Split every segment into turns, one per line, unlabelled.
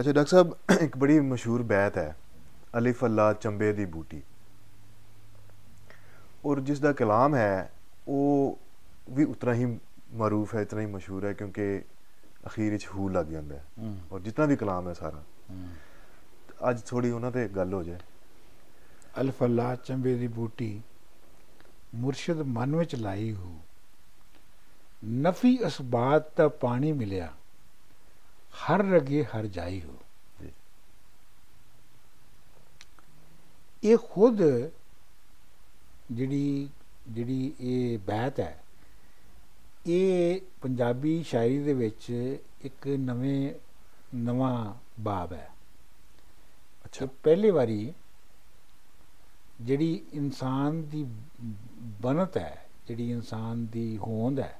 ਅੱਛਾ ਡਾਕਟਰ ਸਾਹਿਬ ਇੱਕ ਬੜੀ ਮਸ਼ਹੂਰ ਬੈਤ ਹੈ ਅਲਿਫ ਅੱਲਾ ਚੰਬੇ ਦੀ ਬੂਟੀ। ਔਰ ਜਿਸ ਦਾ ਕਲਾਮ ਹੈ ਉਹ ਵੀ ਉਤਨਾ ਹੀ ਮਰੂਫ ਹੈ ਇਤਨਾ ਹੀ ਮਸ਼ਹੂਰ ਹੈ ਕਿਉਂਕਿ ਅਖੀਰ ਵਿੱਚ ਹੂ ਲੱਗ ਜਾਂਦਾ ਹੈ। ਔਰ ਜਿਤਨਾ ਵੀ ਕਲਾਮ ਹੈ ਸਾਰਾ। ਅੱਜ ਥੋੜੀ ਉਹਨਾਂ ਤੇ ਗੱਲ ਹੋ ਜਾਏ।
ਅਲਫ ਅੱਲਾ ਚੰਬੇ ਦੀ ਬੂਟੀ ਮੁਰਸ਼ਿਦ ਮਨ ਵਿੱਚ ਲਾਈ ਹੋ। ਨਫੀ ਅਸਬਾਤ ਦਾ ਪਾਣੀ ਮਿਲਿਆ। ਹਰ ਰਗੇ ਹਰ ਜਾਈ ਹੋ। ਇਹ ਖੁਦ ਜਿਹੜੀ ਜਿਹੜੀ ਇਹ ਬੈਤ ਹੈ ਇਹ ਪੰਜਾਬੀ ਸ਼ਾਇਰੀ ਦੇ ਵਿੱਚ ਇੱਕ ਨਵੇਂ ਨਵਾਂ ਬਾਬ ਹੈ
ਅੱਛਾ
ਪਹਿਲੀ ਵਾਰੀ ਜਿਹੜੀ ਇਨਸਾਨ ਦੀ ਬਣਤ ਹੈ ਜਿਹੜੀ ਇਨਸਾਨ ਦੀ ਹੋਂਦ ਹੈ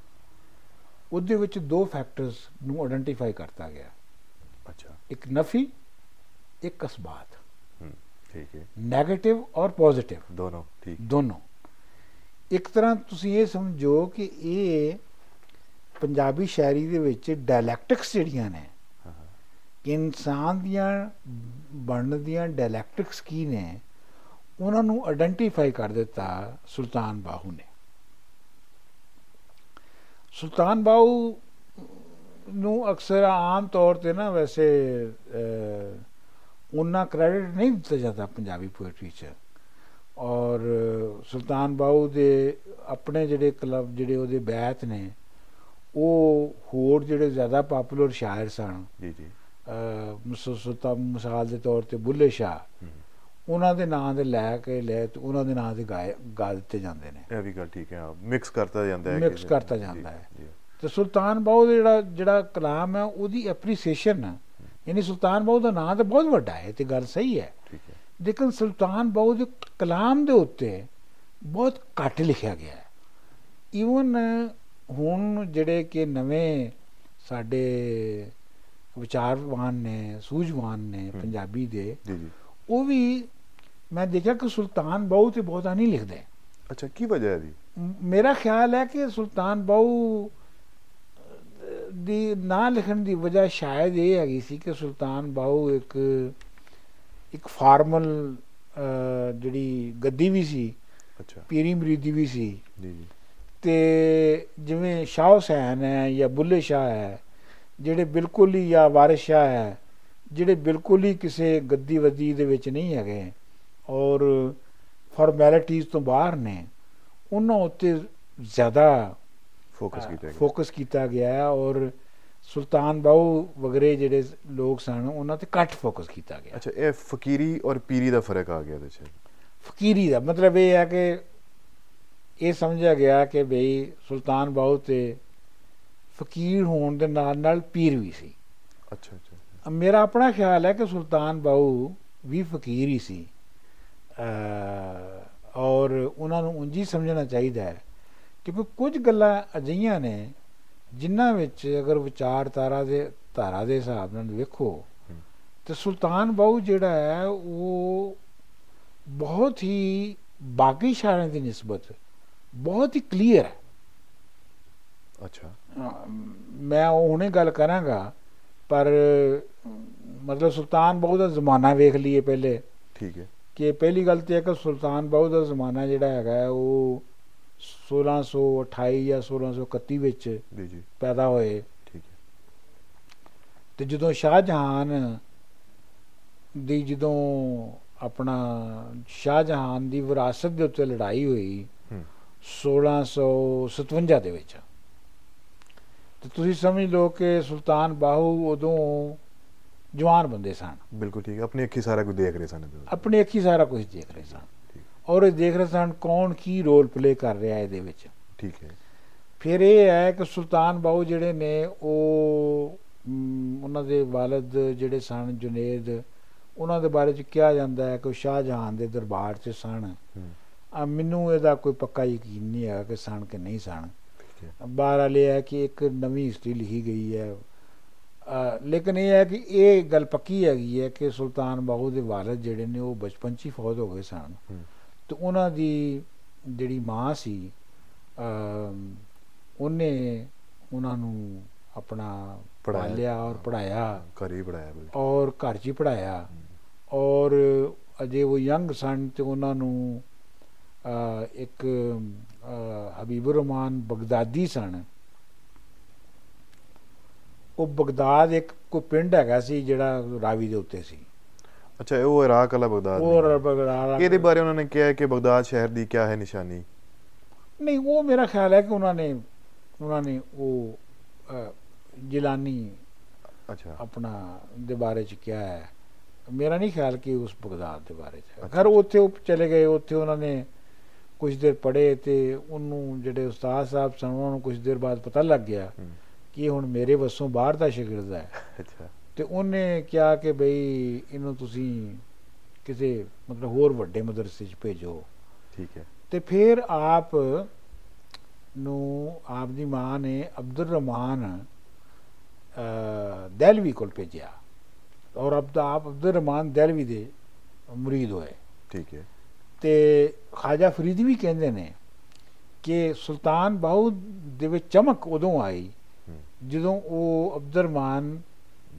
ਉਹਦੇ ਵਿੱਚ ਦੋ ਫੈਕਟਰਸ ਨੂੰ ਆਇਡੈਂਟੀਫਾਈ ਕਰਤਾ ਗਿਆ।
ਅੱਛਾ।
ਇੱਕ ਨਫੀ ਇੱਕ ਅਸਬਾਤ।
ਹੂੰ ਠੀਕ ਹੈ।
네ਗੇਟਿਵ ਔਰ ਪੋਜ਼ਿਟਿਵ
ਦੋਨੋਂ ਠੀਕ।
ਦੋਨੋਂ। ਇੱਕ ਤਰ੍ਹਾਂ ਤੁਸੀਂ ਇਹ ਸਮਝੋ ਕਿ ਇਹ ਪੰਜਾਬੀ ਸ਼ਾਇਰੀ ਦੇ ਵਿੱਚ ਡਾਇਲੈਕਟਿਕਸ ਜਿਹੜੀਆਂ ਨੇ ਕਿ ਇਨਸਾਨ ਦੀਆਂ ਬਣਨ ਦੀਆਂ ਡਾਇਲੈਕਟਿਕਸ ਕੀ ਨੇ ਉਹਨਾਂ ਨੂੰ ਆਇਡੈਂਟੀਫਾਈ ਕਰ ਦਿੱਤਾ ਸੁਲਤਾਨ ਬਾਹੂ ਨੇ। ਸੁਲਤਾਨ ਬਾਹੂ ਨੂੰ ਅਕਸਰ ਆਮ ਤੌਰ ਤੇ ਨਾ ਵੈਸੇ ਉਹਨਾਂ ਕ੍ਰੈਡਿਟ ਨਹੀਂ ਦਿੱਤਾ ਜਾਂਦਾ ਪੰਜਾਬੀ ਪੋਇਟਰੀ 'ਚ। ਔਰ ਸੁਲਤਾਨ ਬਾਹੂ ਦੇ ਆਪਣੇ ਜਿਹੜੇ ਕਲਬ ਜਿਹੜੇ ਉਹਦੇ ਬੈਤ ਨੇ ਉਹ ਹੋਰ ਜਿਹੜੇ ਜ਼ਿਆਦਾ ਪਪੂਲਰ ਸ਼ਾਇਰ ਸਨ।
ਜੀ ਜੀ।
ਸੁਲਤਾਨ ਮਿਸਾਲ ਦੇ ਤੌਰ ਤੇ ਬੁੱਲੇ ਸ਼ਾਹ। ਉਹਨਾਂ ਦੇ ਨਾਂ ਦੇ ਲੈ ਕੇ ਲੈ ਤੇ ਉਹਨਾਂ ਦੇ ਨਾਂ ਦੇ ਗਾਏ ਗਾ ਦਿੱਤੇ ਜਾਂਦੇ ਨੇ।
ਇਹ ਵੀ ਗੱਲ ਠੀਕ ਹੈ ਮਿਕਸ ਕਰਤਾ ਜਾਂਦਾ ਹੈ ਕਿ-
ਕਰਤਾ ਜਾਂਦਾ ਹੈ। ਤੇ ਸੁਲਤਾਨ ਬਾਹੂ ਦਾ ਜਿਹੜਾ ਜਿਹੜਾ ਕਲਾਮ ਹੈ ਉਹਦੀ ਐਪਰੀਸੀਏਸ਼ਨ ਯਾਨੀ ਸੁਲਤਾਨ ਬਾਹੂ ਦਾ ਨਾਂ ਤਾਂ ਬਹੁਤ ਵੱਡਾ ਹੈ ਤੇ ਗੱਲ ਸਹੀ ਹੈ।
ਠੀਕ ਹੈ।
ਲੇਕਿਨ ਸੁਲਤਾਨ ਬਾਹੂ ਦੇ ਕਲਾਮ ਦੇ ਉੱਤੇ ਬਹੁਤ ਘੱਟ ਲਿਖਿਆ ਗਿਆ ਹੈ। ਈਵਨ ਹੁਣ ਜਿਹੜੇ ਕਿ ਨਵੇਂ ਸਾਡੇ ਵਿਚਾਰਵਾਨ ਨੇ ਸੂਝਵਾਨ ਨੇ। ਪੰਜਾਬੀ ਦੇ
ਜੀ ਜੀ।
ਉਹ ਵੀ ਮੈਂ ਦੇਖਿਆ ਕਿ ਸੁਲਤਾਨ ਬਾਹੂ ਤੇ ਬਹੁਤਾ ਨਹੀਂ ਲਿਖਦੇ।
ਅੱਛਾ ਕੀ ਵਜ੍ਹਾ ਹੈ ਦੀ
ਮੇਰਾ ਖਿਆਲ ਹੈ ਕਿ ਸੁਲਤਾਨ ਬਾਹੂ ਦੀ ਨਾ ਲਿਖਣ ਦੀ ਵਜ੍ਹਾ ਸ਼ਾਇਦ ਇਹ ਹੈਗੀ ਸੀ ਕਿ ਸੁਲਤਾਨ ਬਾਹੂ ਇੱਕ ਇੱਕ ਫਾਰਮਲ ਜਿਹੜੀ ਗੱਦੀ ਵੀ ਸੀ
ਅੱਛਾ।
ਪੀਰੀ ਮਰੀਦੀ ਵੀ ਸੀ।
ਜੀ ਜੀ।
ਤੇ ਜਿਵੇਂ ਸ਼ਾਹ ਹੁਸੈਨ ਹੈ ਜਾਂ ਬੁੱਲੇ ਸ਼ਾਹ ਹੈ ਜਿਹੜੇ ਬਿਲਕੁਲ ਹੀ ਜਾਂ ਵਾਰਿਸ ਸ਼ਾਹ ਹੈ ਜਿਹੜੇ ਬਿਲਕੁਲ ਹੀ ਕਿਸੇ ਗੱਦੀ ਵੱਦੀ ਦੇ ਵਿੱਚ ਨਹੀਂ ਹੈਗੇ ਔਰ ਫਾਰਮੈਲਿਟੀਜ਼ ਤੋਂ ਬਾਹਰ ਨੇ ਉਹਨਾਂ ਉੱਤੇ ਜ਼ਿਆਦਾ
ਫੋਕਸ ਕੀਤਾ ਗਿਆ।
ਫੋਕਸ ਕੀਤਾ ਗਿਆ ਔਰ ਸੁਲਤਾਨ ਬਾਹੂ ਵਗਰੇ ਜਿਹੜੇ ਲੋਕ ਸਨ ਉਹਨਾਂ ਤੇ ਘੱਟ ਫੋਕਸ ਕੀਤਾ ਗਿਆ।
ਅੱਛਾ ਇਹ ਫਕੀਰੀ ਔਰ ਪੀਰੀ ਦਾ ਫ਼ਰਕ ਆ ਗਿਆ ਇਹਦੇ ਚ?
ਫਕੀਰੀ ਦਾ ਮਤਲਬ ਇਹ ਹੈ ਕਿ ਇਹ ਸਮਝਿਆ ਗਿਆ ਕਿ ਬਈ ਸੁਲਤਾਨ ਬਾਹੂ ਤੇ ਫਕੀਰ ਹੋਣ ਦੇ ਨਾਲ ਨਾਲ ਪੀਰ ਵੀ ਸੀ।
ਅੱਛਾ ਅੱਛਾ
ਮੇਰਾ ਆਪਣਾ ਖਿਆਲ ਹੈ ਕਿ ਸੁਲਤਾਨ ਬਾਹੂ ਵੀ ਫਕੀਰ ਹੀ ਸੀ। ਔਰ ਉਹਨਾਂ ਨੂੰ ਉਂਝ ਹੀ ਸਮਝਣਾ ਚਾਹੀਦਾ ਹੈ ਕਿਉਂਕਿ ਕੁਝ ਗੱਲਾਂ ਅਜਿਹੀਆਂ ਨੇ ਜਿਨ੍ਹਾਂ ਵਿੱਚ ਅਗਰ ਵਿਚਾਰਧਾਰਾ ਦੇ ਧਾਰਾ ਦੇ ਹਿਸਾਬ ਨਾਲ ਵੇਖੋ। ਤੇ ਸੁਲਤਾਨ ਬਾਹੂ ਜਿਹੜਾ ਹੈ ਉਹ ਬਹੁਤ ਹੀ ਬਾਕੀ ਸ਼ਾਇਰਾਂ ਦੀ ਨਿਸਬਤ ਬਹੁਤ ਹੀ ਕਲੀਅਰ ਹੈ।
ਅੱਛਾ।
ਮੈਂ ਉਹ ਹੁਣੇ ਗੱਲ ਕਰਾਂਗਾ ਪਰ ਮਤਲਬ ਸੁਲਤਾਨ ਬਾਹੂ ਦਾ ਜ਼ਮਾਨਾ ਵੇਖ ਲਈਏ ਪਹਿਲੇ।
ਠੀਕ ਹੈ।
ਕਿ ਪਹਿਲੀ ਗੱਲ ਤੇ ਹੈ ਕਿ ਸੁਲਤਾਨ ਬਾਹੂ ਦਾ ਜ਼ਮਾਨਾ ਜਿਹੜਾ ਹੈਗਾ ਉਹ 1628 ਜਾਂ 1631 ਵਿੱਚ
ਜੀ ਜੀ।
ਪੈਦਾ ਹੋਏ।
ਠੀਕ ਹੈ।
ਤੇ ਜਦੋਂ ਸ਼ਾਹਜਹਾਨ ਦੀ ਜਦੋਂ ਆਪਣਾ ਸ਼ਾਹਜਹਾਨ ਦੀ ਵਿਰਾਸਤ ਦੇ ਉੱਤੇ ਲੜਾਈ ਹੋਈ
ਹੂੰ।
1657 ਦੇ ਵਿੱਚ। ਤੇ ਤੁਸੀਂ ਸਮਝ ਲਓ ਕਿ ਸੁਲਤਾਨ ਬਾਹੂ ਉਦੋਂ ਜਵਾਨ ਬੰਦੇ ਸਨ।
ਬਿਲਕੁਲ ਠੀਕ ਆਪਣੀ ਅੱਖੀ ਸਾਰਾ ਕੁਝ ਦੇਖ ਰਹੇ ਸਨ।
ਆਪਣੀ ਅੱਖੀ ਸਾਰਾ ਕੁਝ ਦੇਖ ਰਹੇ ਸਨ। ਔਰ ਇਹ ਦੇਖ ਰਹੇ ਸਨ ਕੌਣ ਕੀ ਰੋਲ ਪਲੇ ਕਰ ਰਿਹਾ ਇਹਦੇ ਵਿੱਚ।
ਠੀਕ ਹੈ।
ਫਿਰ ਇਹ ਹੈ ਕਿ ਸੁਲਤਾਨ ਬਾਹੂ ਜਿਹੜੇ ਨੇ ਉਹ ਉਹਨਾਂ ਦੇ ਵਾਲਦ ਜਿਹੜੇ ਸਨ ਜੁਨੇਦ ਉਹਨਾਂ ਦੇ ਬਾਰੇ ਚ ਕਿਹਾ ਜਾਂਦਾ ਹੈ ਕਿ ਉਹ ਸ਼ਾਹਜਹਾਨ ਦੇ ਦਰਬਾਰ 'ਚ ਸਨ। ਆ ਮੈਨੂੰ ਇਹਦਾ ਕੋਈ ਪੱਕਾ ਯਕੀਨ ਨਹੀਂ ਹੈਗਾ ਕਿ ਸਨ ਕਿ ਨਹੀਂ ਸਨ। ਬਾਹਰ ਵਾਲੇ ਹੈ ਕਿ ਇੱਕ ਨਵੀਂ ਹਿਸਟਰੀ ਲਿਖੀ ਗਈ ਹੈ। ਲੇਕਿਨ ਇਹ ਹੈ ਕਿ ਇਹ ਗੱਲ ਪੱਕੀ ਹੈਗੀ ਹੈ ਕਿ ਸੁਲਤਾਨ ਬਾਹੂ ਦੇ ਵਾਲਦ ਜਿਹੜੇ ਨੇ ਉਹ ਬਚਪਨ 'ਚ ਹੀ ਫੌਤ ਹੋ ਗਏ ਸਨ। ਤੇ ਉਹਨਾਂ ਦੀ ਜਿਹੜੀ ਮਾਂ ਸੀ ਉਹਨੇ ਉਹਨਾਂ ਨੂੰ ਆਪਣਾ
ਪੜ੍ਹਾਇਆ।
ਪਾਲਿਆ ਔਰ ਪੜਾਇਆ
ਘਰ ਹੀ ਪੜਾਇਆ ਬਿਲਕੁਲ
ਔਰ ਘਰ 'ਚ ਹੀ ਪੜਾਇਆ ਔਰ ਅਜੇ ਉਹ ਯੰਗ ਸਨ ਤੇ ਉਹਨਾਂ ਨੂੰ ਅ, ਇੱਕ ਹਬੀਬੁਰ ਰਹਿਮਾਨ ਬਗਦਾਦੀ ਸਨ। ਉਹ ਬਗਦਾਦ ਇੱਕ ਕੋਈ ਪਿੰਡ ਹੈਗਾ ਸੀ ਜਿਹੜਾ ਰਾਵੀ ਦੇ ਉੱਤੇ ਸੀ।
ਅੱਛਾ ਇਹ ਉਹ ਇਰਾਕ ਵਾਲਾ ਬਗਦਾਦ
ਉਹ। ਬਗਦਾਦ
ਇਹਦੇ ਬਾਰੇ ਉਹਨਾਂ ਨੇ ਕਿਹਾ ਕਿ ਬਗਦਾਦ ਸ਼ਹਿਰ ਦੀ ਕੀ ਹੈ ਨਿਸ਼ਾਨੀ?
ਨਹੀਂ ਉਹ ਮੇਰਾ ਖਿਆਲ ਹੈ ਕਿ ਉਹਨਾਂ ਨੇ ਉਹਨਾਂ ਨੇ ਉਹ ਜਿਲਾਨੀ
ਅੱਛਾ।
ਆਪਣਾ ਦੇ ਬਾਰੇ ਚ ਕਿਹਾ ਹੈ। ਮੇਰਾ ਨਹੀਂ ਖਿਆਲ ਕਿ ਉਸ ਬਗਦਾਦ ਦੇ ਬਾਰੇ ਚ। ਖੈਰ ਉੱਥੇ ਉਹ ਚਲੇ ਗਏ ਉੱਥੇ ਉਹਨਾਂ ਨੇ ਕੁਝ ਦੇਰ ਪੜ੍ਹੇ ਤੇ ਉਹਨੂੰ ਜਿਹੜੇ ਉਸਤਾਦ ਸਾਹਿਬ ਸਨ ਉਹਨਾਂ ਨੂੰ ਕੁਝ ਦੇਰ ਬਾਅਦ ਪਤਾ ਲੱਗ ਗਿਆ ਕਿ ਹੁਣ ਮੇਰੇ ਵੱਸੋਂ ਬਾਹਰ ਦਾ ਸ਼ਾਗਿਰਦ ਹੈ।
ਅੱਛਾ।
ਤੇ ਉਹਨੇ ਕਿਹਾ ਕਿ ਬਈ ਇਹਨੂੰ ਤੁਸੀਂ ਕਿਸੇ ਮਤਲਬ ਹੋਰ ਵੱਡੇ ਮਦਰਸੇ 'ਚ ਭੇਜੋ।
ਠੀਕ ਹੈ।
ਤੇ ਫਿਰ ਆਪ ਨੂੰ ਆਪ ਦੀ ਮਾਂ ਨੇ ਅਬਦੁਰ ਰਹਿਮਾਨ ਅ, ਦਹਿਲਵੀ ਕੋਲ ਭੇਜਿਆ। ਔਰ ਅਬਦ ਆਪ ਅਬਦੁਰ ਰਹਿਮਾਨ ਦਹਿਲਵੀ ਦੇ ਮੁਰੀਦ ਹੋਏ।
ਠੀਕ ਹੈ।
ਤੇ ਖਾਜਾ ਫਰੀਦੀ ਵੀ ਕਹਿੰਦੇ ਨੇ ਕਿ ਸੁਲਤਾਨ ਬਾਹੂ ਦੇ ਵਿੱਚ ਚਮਕ ਉਦੋਂ ਆਈ ਜਦੋਂ ਉਹ ਅਬਦੁਰ ਰਹਿਮਾਨ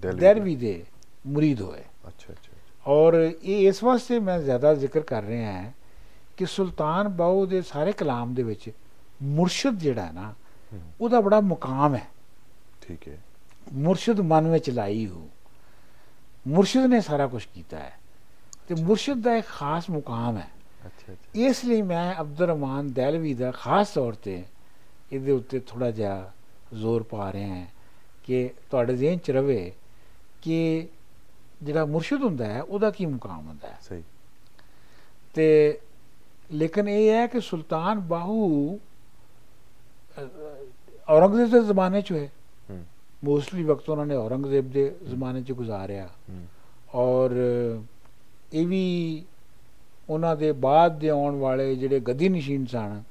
ਦਿਲਵੀ
ਦਹਿਲਵੀ ਦੇ ਮੁਰੀਦ ਹੋਏ
ਅੱਛਾ ਅੱਛਾ
ਔਰ ਇਹ ਇਸ ਵਾਸਤੇ ਮੈਂ ਜ਼ਿਆਦਾ ਜ਼ਿਕਰ ਕਰ ਰਿਹਾ ਹਾਂ ਕਿ ਸੁਲਤਾਨ ਬਾਹੂ ਦੇ ਸਾਰੇ ਕਲਾਮ ਦੇ ਵਿੱਚ ਮੁਰਸ਼ਿਦ ਜਿਹੜਾ ਹੈ ਨਾ
ਹੂੰ,
ਉਹਦਾ ਬੜਾ ਮੁਕਾਮ ਹੈ
ਠੀਕ ਹੈ
ਮੁਰਸ਼ਿਦ ਮਨ ਵਿੱਚ ਲਾਈ ਹੋ ਮੁਰਸ਼ਿਦ ਨੇ ਸਾਰਾ ਕੁਝ ਕੀਤਾ ਹੈ ਤੇ ਮੁਰਸ਼ਿਦ ਦਾ ਇੱਕ ਖਾਸ ਮੁਕਾਮ ਹੈ
ਅੱਛਾ ਅੱਛਾ
ਇਸ ਲਈ ਮੈਂ ਅਬਦੁਰ ਰਹਿਮਾਨ ਦਹਿਲਵੀ ਦਾ ਖਾਸ ਤੌਰ ਤੇ ਇਹਦੇ ਉੱਤੇ ਥੋੜਾ ਜਿਹਾ ਜ਼ੋਰ ਪਾ ਰਿਹਾ ਹਾਂ ਕਿ ਤੁਹਾਡੇ ਜ਼ਿਹਨ ਚ ਰਵੇ ਕਿ ਜਿਹੜਾ ਮੁਰਸ਼ਿਦ ਹੁੰਦਾ ਹੈ ਉਹਦਾ ਕੀ ਮੁਕਾਮ ਹੁੰਦਾ ਹੈ?
ਸਹੀ।
ਤੇ ਲੇਕਿਨ ਇਹ ਹੈ ਕਿ ਸੁਲਤਾਨ ਬਾਹੂ ਔਰੰਗਜ਼ੇਬ ਦੇ ਜ਼ਮਾਨੇ 'ਚ ਹੋਏ। ਮੋਸਟਲੀ ਵਕਤ ਉਹਨਾਂ ਨੇ ਔਰੰਗਜ਼ੇਬ ਦੇ ਜ਼ਮਾਨੇ 'ਚ ਗੁਜ਼ਾਰਿਆ। ਔਰ ਇਹ ਵੀ ਉਹਨਾਂ ਦੇ ਬਾਅਦ ਦੇ ਆਉਣ ਵਾਲੇ ਜਿਹੜੇ ਗੱਦੀ ਨਸ਼ੀਨ ਸਨ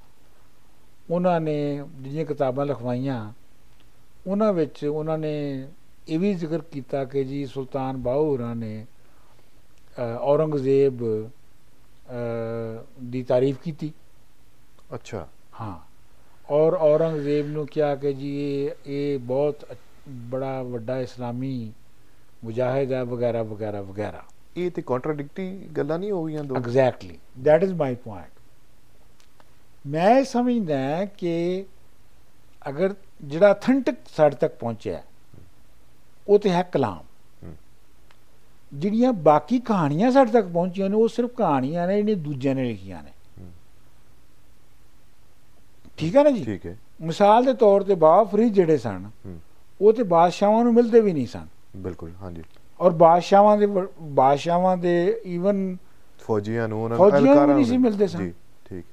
ਉਹਨਾਂ ਨੇ ਜਿਹੜੀਆਂ ਕਿਤਾਬਾਂ ਲਿਖਵਾਈਆਂ ਉਹਨਾਂ ਵਿੱਚ ਉਹਨਾਂ ਨੇ ਇਹ ਵੀ ਜ਼ਿਕਰ ਕੀਤਾ ਕਿ ਜੀ ਸੁਲਤਾਨ ਬਾਹੂ ਹੋਰਾਂ ਨੇ ਔਰੰਗਜ਼ੇਬ ਦੀ ਤਾਰੀਫ ਕੀਤੀ।
ਅੱਛਾ।
ਹਾਂ। ਔਰ ਔਰੰਗਜ਼ੇਬ ਨੂੰ ਕਿਹਾ ਕਿ ਜੀ ਇਹ ਇਹ ਬਹੁਤ ਬੜਾ ਵੱਡਾ ਇਸਲਾਮੀ ਮੁਜਾਹਿਦ ਹੈ ਵਗੈਰਾ ਵਗੈਰਾ ਵਗੈਰਾ।
ਇਹ ਤੇ ਕੰਟਰਡਿਕਟਰੀ ਗੱਲਾਂ ਨਹੀਂ ਹੋ ਗਈਆਂ ਦੋ?
Exactly that is my point. ਮੈਂ ਸਮਝਦਾ ਕਿ ਅਗਰ ਜਿਹੜਾ ਅਥੈਂਟਿਕ ਸਾਡੇ ਤੱਕ ਪਹੁੰਚਿਆ ਉਹ ਤੇ ਹੈ ਕਲਾਮ। ਜਿਹੜੀਆਂ ਬਾਕੀ ਕਹਾਣੀਆਂ ਸਾਡੇ ਤੱਕ ਪਹੁੰਚੀਆਂ ਨੇ ਉਹ ਸਿਰਫ ਕਹਾਣੀਆਂ ਨੇ ਜਿਹੜੀਆਂ ਦੂਜਿਆਂ ਨੇ ਲਿਖੀਆਂ ਨੇ। ਠੀਕ ਹੈ ਨਾ ਜੀ?
ਠੀਕ ਹੈ।
ਮਿਸਾਲ ਦੇ ਤੌਰ ਤੇ ਬਾਬਾ ਫਰੀਦ ਜਿਹੜੇ ਸਨ ਉਹ ਤੇ ਬਾਦਸ਼ਾਹਾਂ ਨੂੰ ਮਿਲਦੇ ਵੀ ਨਹੀਂ ਸਨ।
ਬਿਲਕੁਲ ਹਾਂਜੀ।
ਔਰ ਬਾਦਸ਼ਾਹਾਂ ਦੇ ਬਾਦਸ਼ਾਹਾਂ ਦੇ ਈਵਨ
ਫੌਜੀਆਂ ਨੂੰ ਉਹਨਾਂ
ਨੂੰ
ਅਹਿਲਕਾਰਾਂ
ਨਹੀਂ ਸੀ ਮਿਲਦੇ ਸਨ।
ਜੀ ਠੀਕ।